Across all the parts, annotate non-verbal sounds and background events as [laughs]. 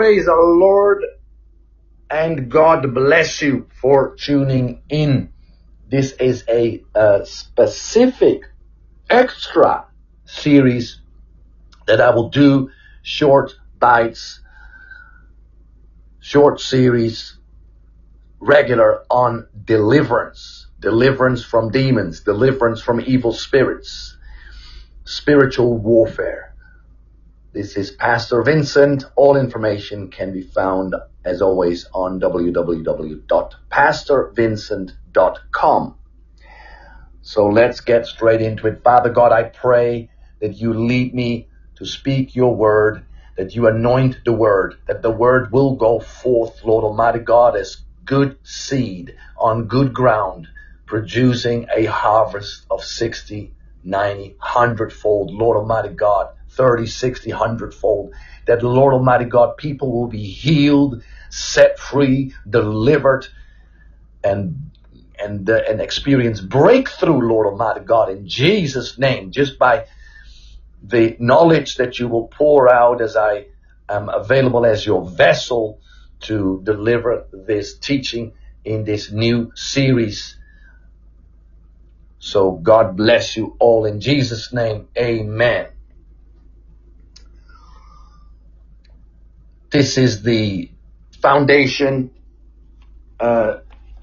praise the Lord and God bless you for tuning in. This is a, a specific extra series that I will do short bites, short series, regular on deliverance, deliverance from demons, deliverance from evil spirits, spiritual warfare. This is Pastor Vincent. All information can be found, as always, on www.pastorvincent.com. So let's get straight into it. Father God, I pray that you lead me to speak your word, that you anoint the word, that the word will go forth, Lord Almighty God, as good seed on good ground, producing a harvest of 60, 90, 100 fold. Lord Almighty God, 30, 60, 100 fold. That Lord Almighty God, people will be healed, set free, delivered, and and uh, and experience breakthrough, Lord Almighty God, in Jesus' name, just by the knowledge that you will pour out as I am available as your vessel to deliver this teaching in this new series. So God bless you all in Jesus' name. Amen. This is the foundation, uh,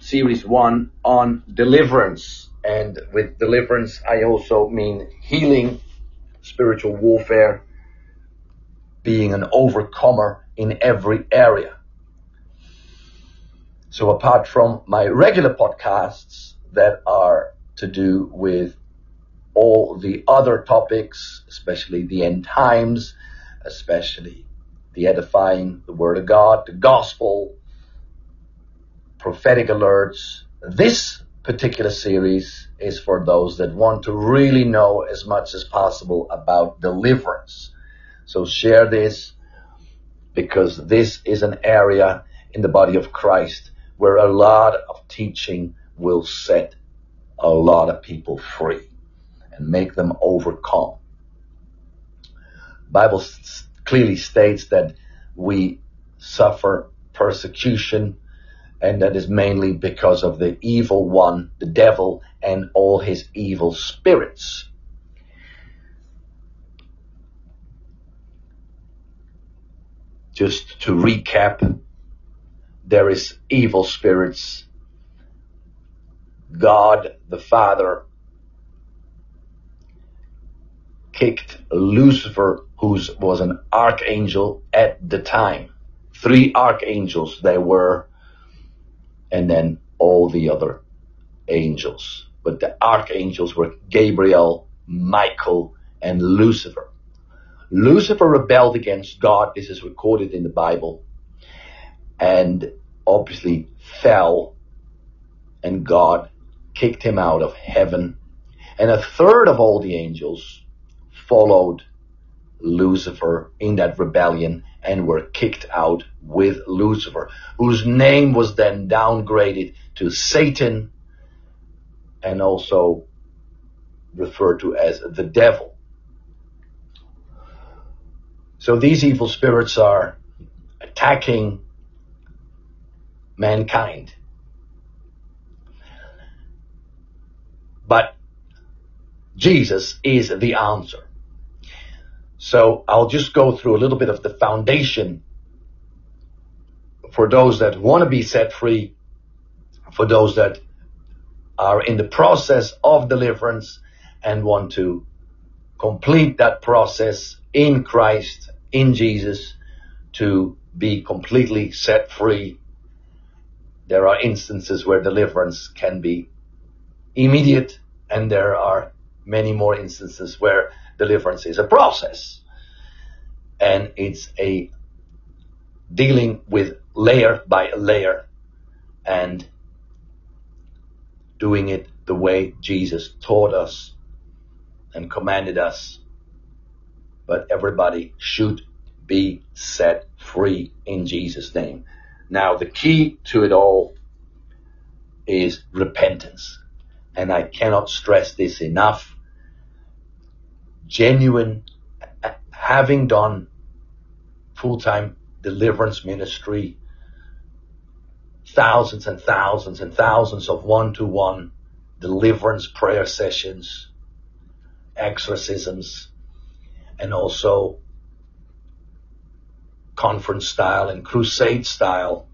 series one on deliverance. And with deliverance, I also mean healing, spiritual warfare, being an overcomer in every area. So apart from my regular podcasts that are to do with all the other topics, especially the end times, especially the edifying, the Word of God, the gospel, prophetic alerts. This particular series is for those that want to really know as much as possible about deliverance. So share this because this is an area in the body of Christ where a lot of teaching will set a lot of people free and make them overcome. Bible clearly states that we suffer persecution and that is mainly because of the evil one, the devil, and all his evil spirits. Just to recap, there is evil spirits. God the Father kicked Lucifer who was an archangel at the time. Three archangels there were, and then all the other angels. But the archangels were Gabriel, Michael, and Lucifer. Lucifer rebelled against God. This is recorded in the Bible. And obviously fell, and God kicked him out of heaven. And a third of all the angels followed Lucifer in that rebellion and were kicked out with Lucifer, whose name was then downgraded to Satan and also referred to as the devil. So these evil spirits are attacking mankind. But Jesus is the answer. So I'll just go through a little bit of the foundation for those that want to be set free, for those that are in the process of deliverance and want to complete that process in Christ, in Jesus, to be completely set free. There are instances where deliverance can be immediate, and there are many more instances where deliverance is a process. And it's a dealing with layer by layer and doing it the way Jesus taught us and commanded us. But everybody should be set free in Jesus' name. Now, the key to it all is repentance. And I cannot stress this enough genuine, having done full-time deliverance ministry, thousands and thousands and thousands of one-to-one deliverance prayer sessions, exorcisms, and also conference style and crusade style.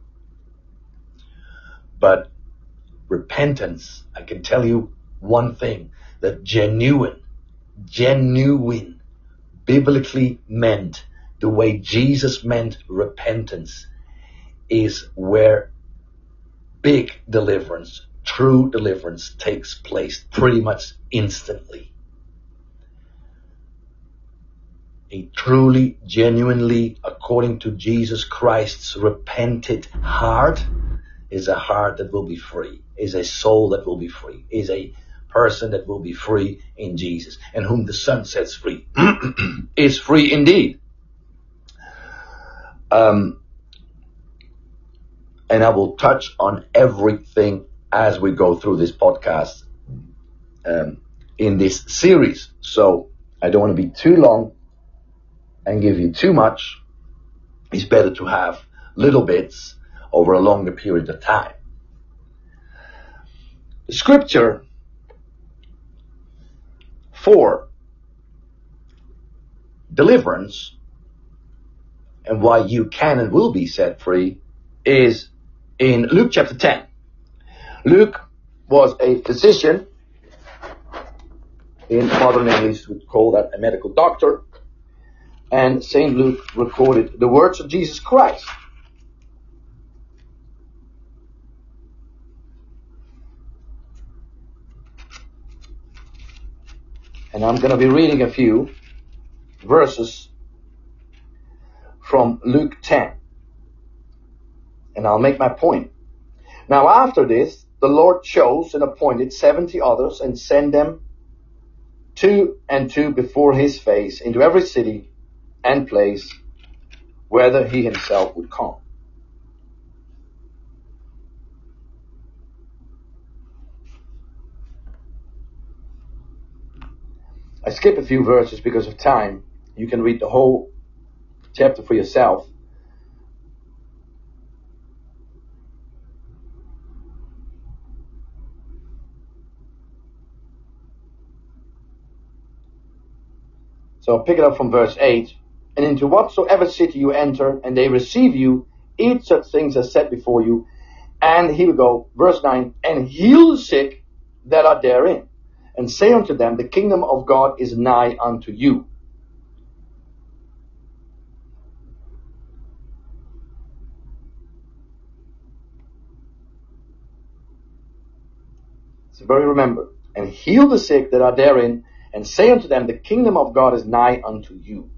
But repentance, I can tell you one thing, that genuine, genuine, biblically meant the way Jesus meant repentance is where big deliverance, true deliverance takes place pretty much instantly. A truly, genuinely, according to Jesus Christ's repented heart is a heart that will be free, is a soul that will be free, is a person that will be free in Jesus, and whom the Son sets free [clears throat] is free indeed. Um, and I will touch on everything as we go through this podcast um, in this series. So I don't want to be too long and give you too much. It's better to have little bits over a longer period of time. Scripture for deliverance and why you can and will be set free is in Luke chapter 10. Luke was a physician. In modern English, we call that a medical doctor. And St. Luke recorded the words of Jesus Christ. And I'm going to be reading a few verses from Luke 10. And I'll make my point. Now after this, the Lord chose and appointed 70 others and sent them two and two before his face into every city and place whether he himself would come. I skip a few verses because of time. You can read the whole chapter for yourself. So I'll pick it up from verse 8. And into whatsoever city you enter, and they receive you, eat such things as set before you. And here we go, verse 9, and heal the sick that are therein and say unto them, The kingdom of God is nigh unto you. So very remember, and heal the sick that are therein, and say unto them, The kingdom of God is nigh unto you.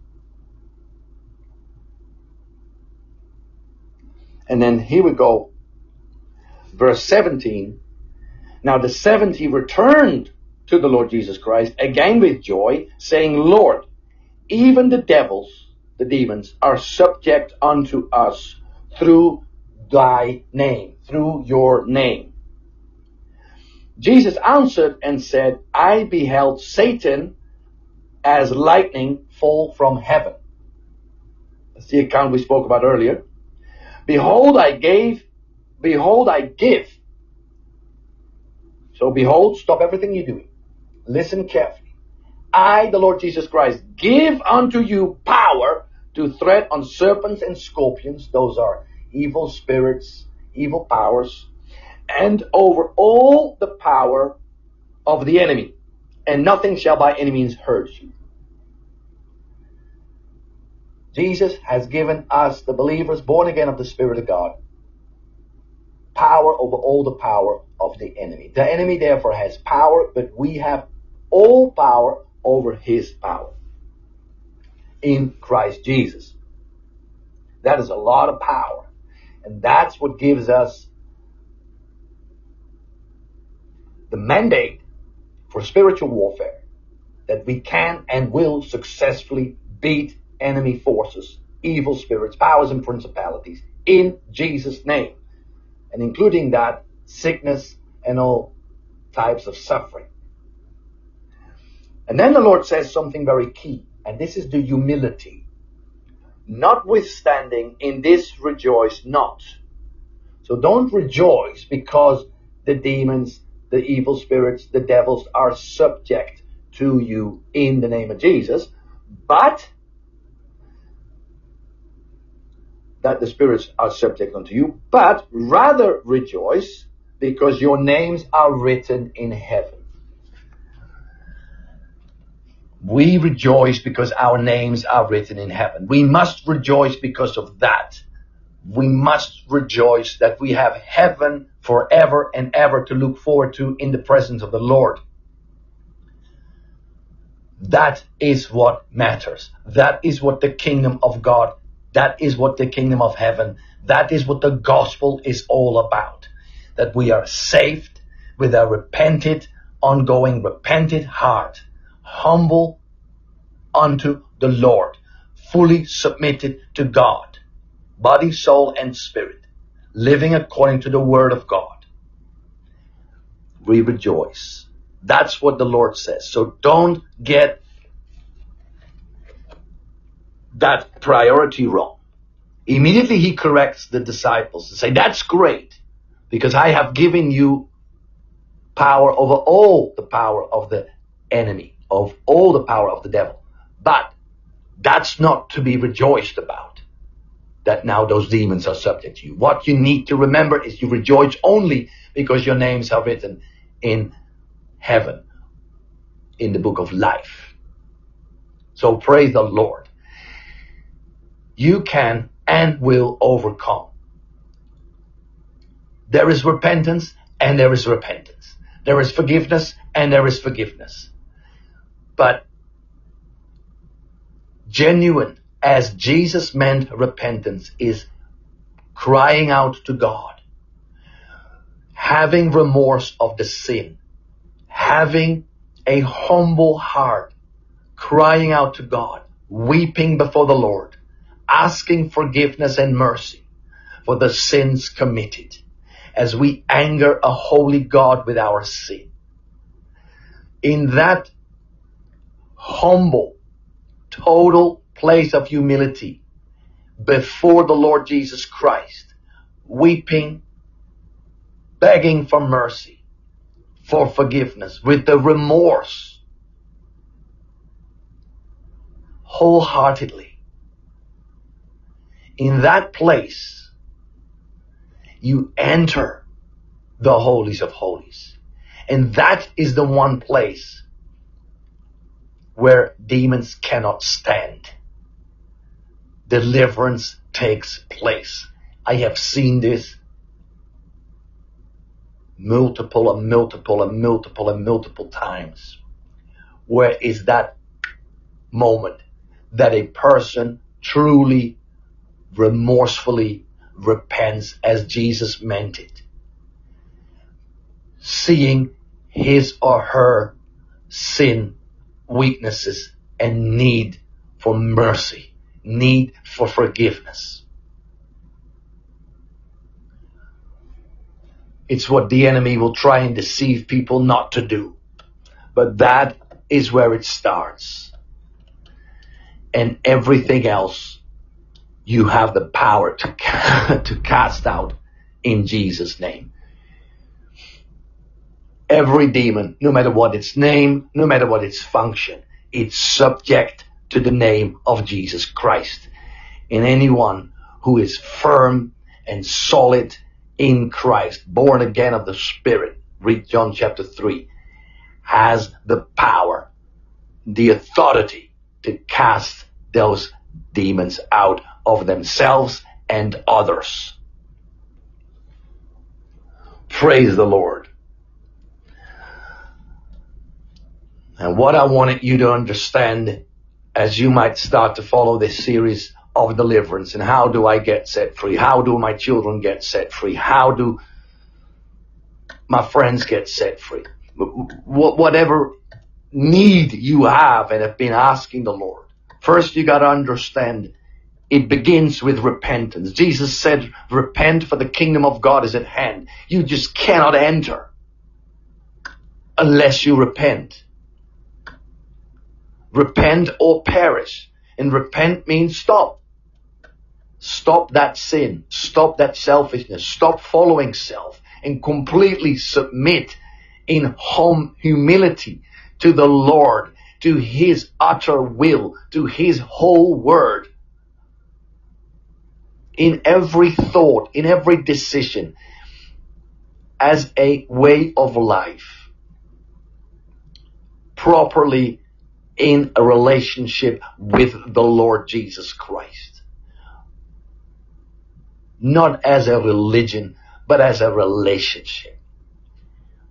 And then here we go, verse 17. Now the 70 returned to the Lord Jesus Christ, again with joy, saying, Lord, even the devils, the demons, are subject unto us through thy name, through your name. Jesus answered and said, I beheld Satan as lightning fall from heaven. That's the account we spoke about earlier. Behold, I gave, behold, I give. So behold, stop everything you're doing. Listen carefully. I, the Lord Jesus Christ, give unto you power to tread on serpents and scorpions. Those are evil spirits, evil powers, and over all the power of the enemy. And nothing shall by any means hurt you. Jesus has given us, the believers born again of the Spirit of God, power over all the power of the enemy. The enemy therefore has power, but we have all power over his power in Christ Jesus. That is a lot of power. And that's what gives us the mandate for spiritual warfare that we can and will successfully beat enemy forces, evil spirits, powers, and principalities in Jesus' name. And including that, sickness and all types of suffering. And then the Lord says something very key, and this is the humility. notwithstanding in this rejoice not. So don't rejoice because the demons, the evil spirits, the devils are subject to you in the name of Jesus, but that the spirits are subject unto you, but rather rejoice because your names are written in heaven. We rejoice because our names are written in heaven. We must rejoice because of that. We must rejoice that we have heaven forever and ever to look forward to in the presence of the Lord. That is what matters. That is what the kingdom of God, that is what the kingdom of heaven, that is what the gospel is all about. That we are saved with a repented, ongoing, repented heart humble unto the Lord, fully submitted to God, body, soul, and spirit, living according to the word of God. We rejoice. That's what the Lord says. So don't get that priority wrong. Immediately he corrects the disciples and say, that's great because I have given you power over all the power of the enemy of all the power of the devil. But that's not to be rejoiced about. That now those demons are subject to you. What you need to remember is you rejoice only because your names are written in heaven, in the book of life. So praise the Lord. You can and will overcome. There is repentance and there is repentance. There is forgiveness and there is forgiveness but genuine as Jesus meant repentance is crying out to God, having remorse of the sin, having a humble heart, crying out to God, weeping before the Lord, asking forgiveness and mercy for the sins committed as we anger a holy God with our sin. In that humble, total place of humility before the Lord Jesus Christ, weeping, begging for mercy, for forgiveness, with the remorse, wholeheartedly. In that place, you enter the holies of holies. And that is the one place where demons cannot stand. Deliverance takes place. I have seen this multiple and multiple and multiple and multiple times. Where is that moment that a person truly remorsefully repents as Jesus meant it? Seeing his or her sin weaknesses and need for mercy, need for forgiveness. It's what the enemy will try and deceive people not to do. But that is where it starts. And everything else you have the power to, [laughs] to cast out in Jesus' name every demon, no matter what its name, no matter what its function, it's subject to the name of Jesus Christ. And anyone who is firm and solid in Christ, born again of the Spirit, read John chapter 3, has the power, the authority to cast those demons out of themselves and others. Praise the Lord. And what I wanted you to understand as you might start to follow this series of deliverance and how do I get set free? How do my children get set free? How do my friends get set free? Whatever need you have and have been asking the Lord. First you gotta understand it begins with repentance. Jesus said, repent for the kingdom of God is at hand. You just cannot enter unless you repent. Repent or perish. And repent means stop. Stop that sin. Stop that selfishness. Stop following self and completely submit in hum- humility to the Lord, to His utter will, to His whole word. In every thought, in every decision, as a way of life. Properly in a relationship with the Lord Jesus Christ. Not as a religion, but as a relationship.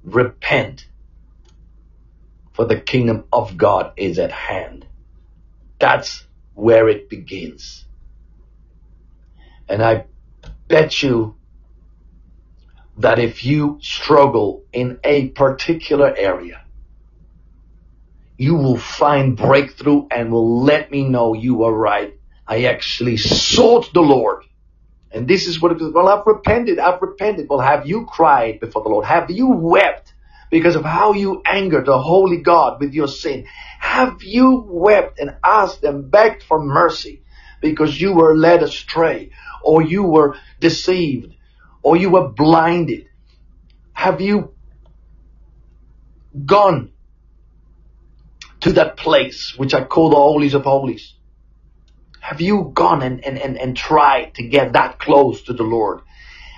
Repent, for the kingdom of God is at hand. That's where it begins. And I bet you that if you struggle in a particular area, you will find breakthrough and will let me know you are right. I actually sought the Lord. And this is what it is. Well, I've repented. I've repented. Well, have you cried before the Lord? Have you wept because of how you angered the holy God with your sin? Have you wept and asked and begged for mercy because you were led astray or you were deceived or you were blinded? Have you gone to that place which I call the holies of holies? Have you gone and, and, and, and tried to get that close to the Lord?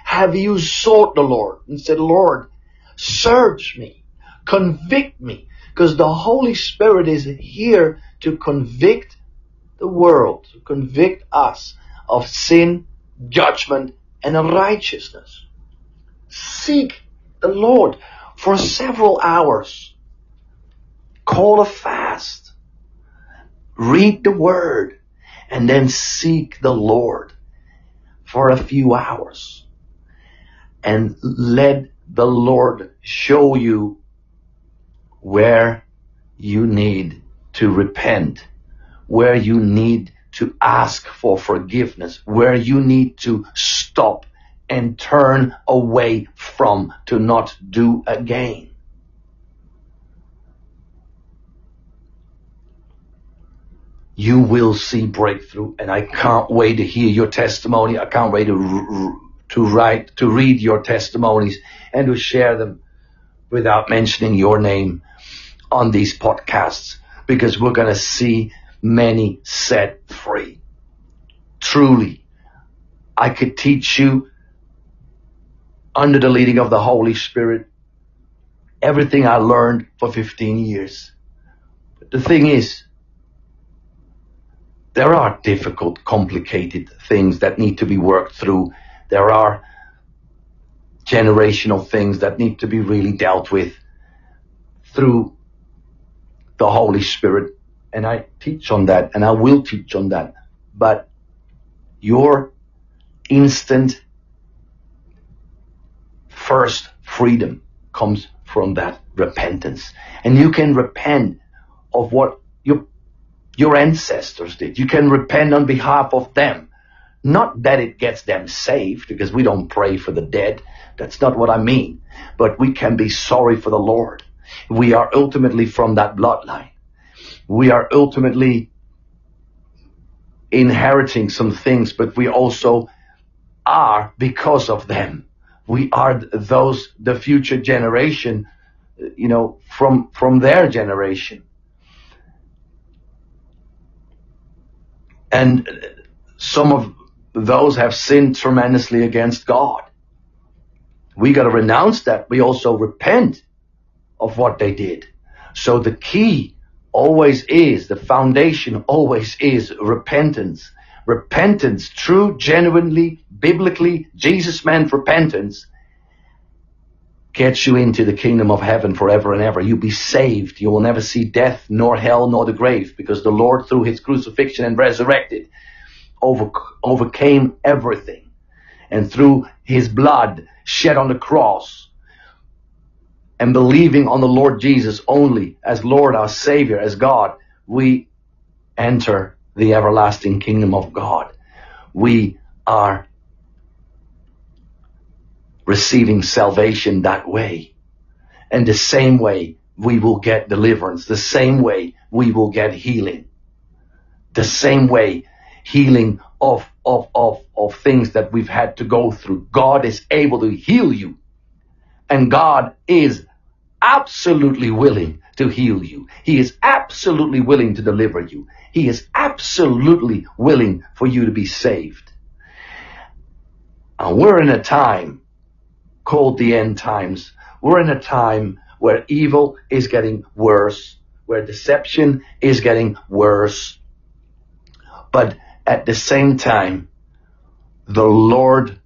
Have you sought the Lord and said, Lord, search me, convict me, because the Holy Spirit is here to convict the world, to convict us of sin, judgment, and unrighteousness. Seek the Lord for several hours. Call a fast. Read the Word and then seek the Lord for a few hours and let the Lord show you where you need to repent, where you need to ask for forgiveness, where you need to stop and turn away from to not do again. You will see breakthrough and I can't wait to hear your testimony. I can't wait to, to write, to read your testimonies and to share them without mentioning your name on these podcasts because we're going to see many set free. Truly, I could teach you under the leading of the Holy Spirit everything I learned for 15 years. But the thing is, there are difficult, complicated things that need to be worked through. There are generational things that need to be really dealt with through the Holy Spirit. And I teach on that and I will teach on that. But your instant first freedom comes from that repentance. And you can repent of what your ancestors did. You can repent on behalf of them. Not that it gets them saved, because we don't pray for the dead. That's not what I mean. But we can be sorry for the Lord. We are ultimately from that bloodline. We are ultimately inheriting some things, but we also are because of them. We are those, the future generation, you know, from, from their generation. And some of those have sinned tremendously against God. We got to renounce that. We also repent of what they did. So the key always is, the foundation always is repentance. Repentance, true, genuinely, biblically, Jesus meant repentance, gets you into the kingdom of heaven forever and ever. You'll be saved. You will never see death, nor hell, nor the grave, because the Lord, through his crucifixion and resurrected, over, overcame everything. And through his blood shed on the cross, and believing on the Lord Jesus only as Lord, our Savior, as God, we enter the everlasting kingdom of God. We are receiving salvation that way. And the same way we will get deliverance, the same way we will get healing, the same way healing of, of, of, of things that we've had to go through. God is able to heal you. And God is absolutely willing to heal you. He is absolutely willing to deliver you. He is absolutely willing for you to be saved. And we're in a time called the end times. We're in a time where evil is getting worse, where deception is getting worse. But at the same time, the Lord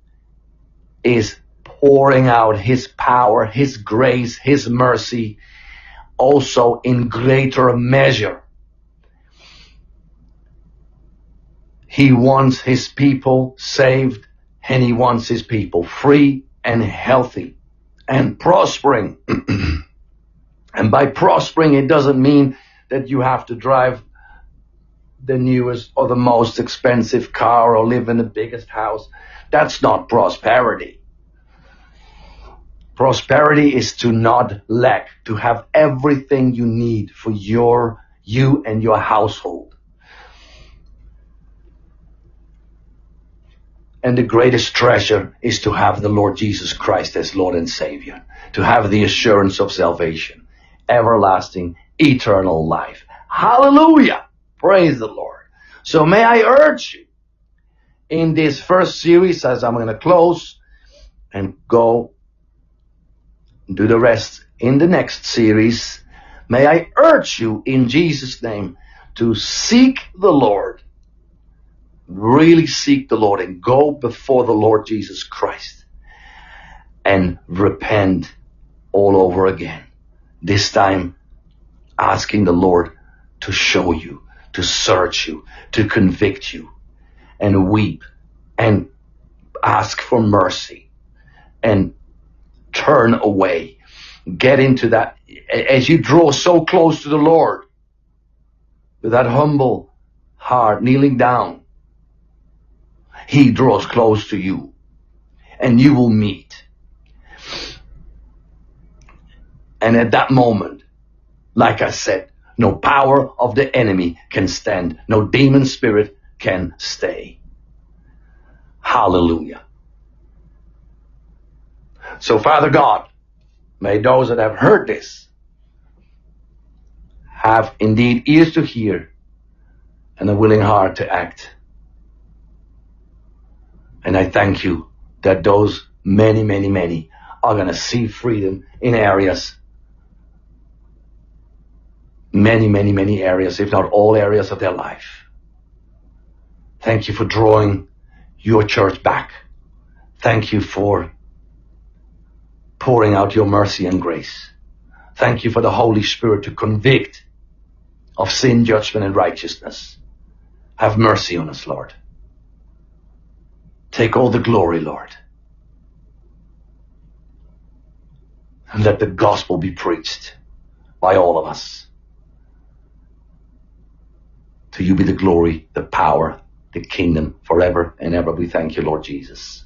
is pouring out His power, His grace, His mercy, also in greater measure. He wants His people saved and He wants His people free and healthy and prospering. [clears throat] and by prospering, it doesn't mean that you have to drive the newest or the most expensive car or live in the biggest house. That's not prosperity. Prosperity is to not lack, to have everything you need for your, you and your household. And the greatest treasure is to have the Lord Jesus Christ as Lord and Savior, to have the assurance of salvation, everlasting, eternal life. Hallelujah! Praise the Lord. So may I urge you in this first series as I'm going to close and go do the rest in the next series. May I urge you in Jesus name to seek the Lord. Really seek the Lord and go before the Lord Jesus Christ and repent all over again. This time asking the Lord to show you to search you, to convict you, and weep and ask for mercy and turn away. Get into that as you draw so close to the Lord with that humble heart, kneeling down. He draws close to you and you will meet. And at that moment, like I said, no power of the enemy can stand. No demon spirit can stay. Hallelujah. So Father God, may those that have heard this have indeed ears to hear and a willing heart to act. And I thank you that those many, many, many are going to see freedom in areas many, many, many areas, if not all areas of their life. Thank you for drawing your church back. Thank you for pouring out your mercy and grace. Thank you for the Holy Spirit to convict of sin, judgment, and righteousness. Have mercy on us, Lord. Take all the glory, Lord. And let the gospel be preached by all of us. To you be the glory, the power, the kingdom forever and ever. We thank you, Lord Jesus.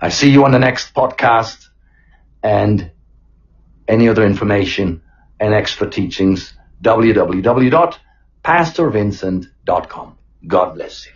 I see you on the next podcast and any other information and extra teachings, www.pastorvincent.com. God bless you.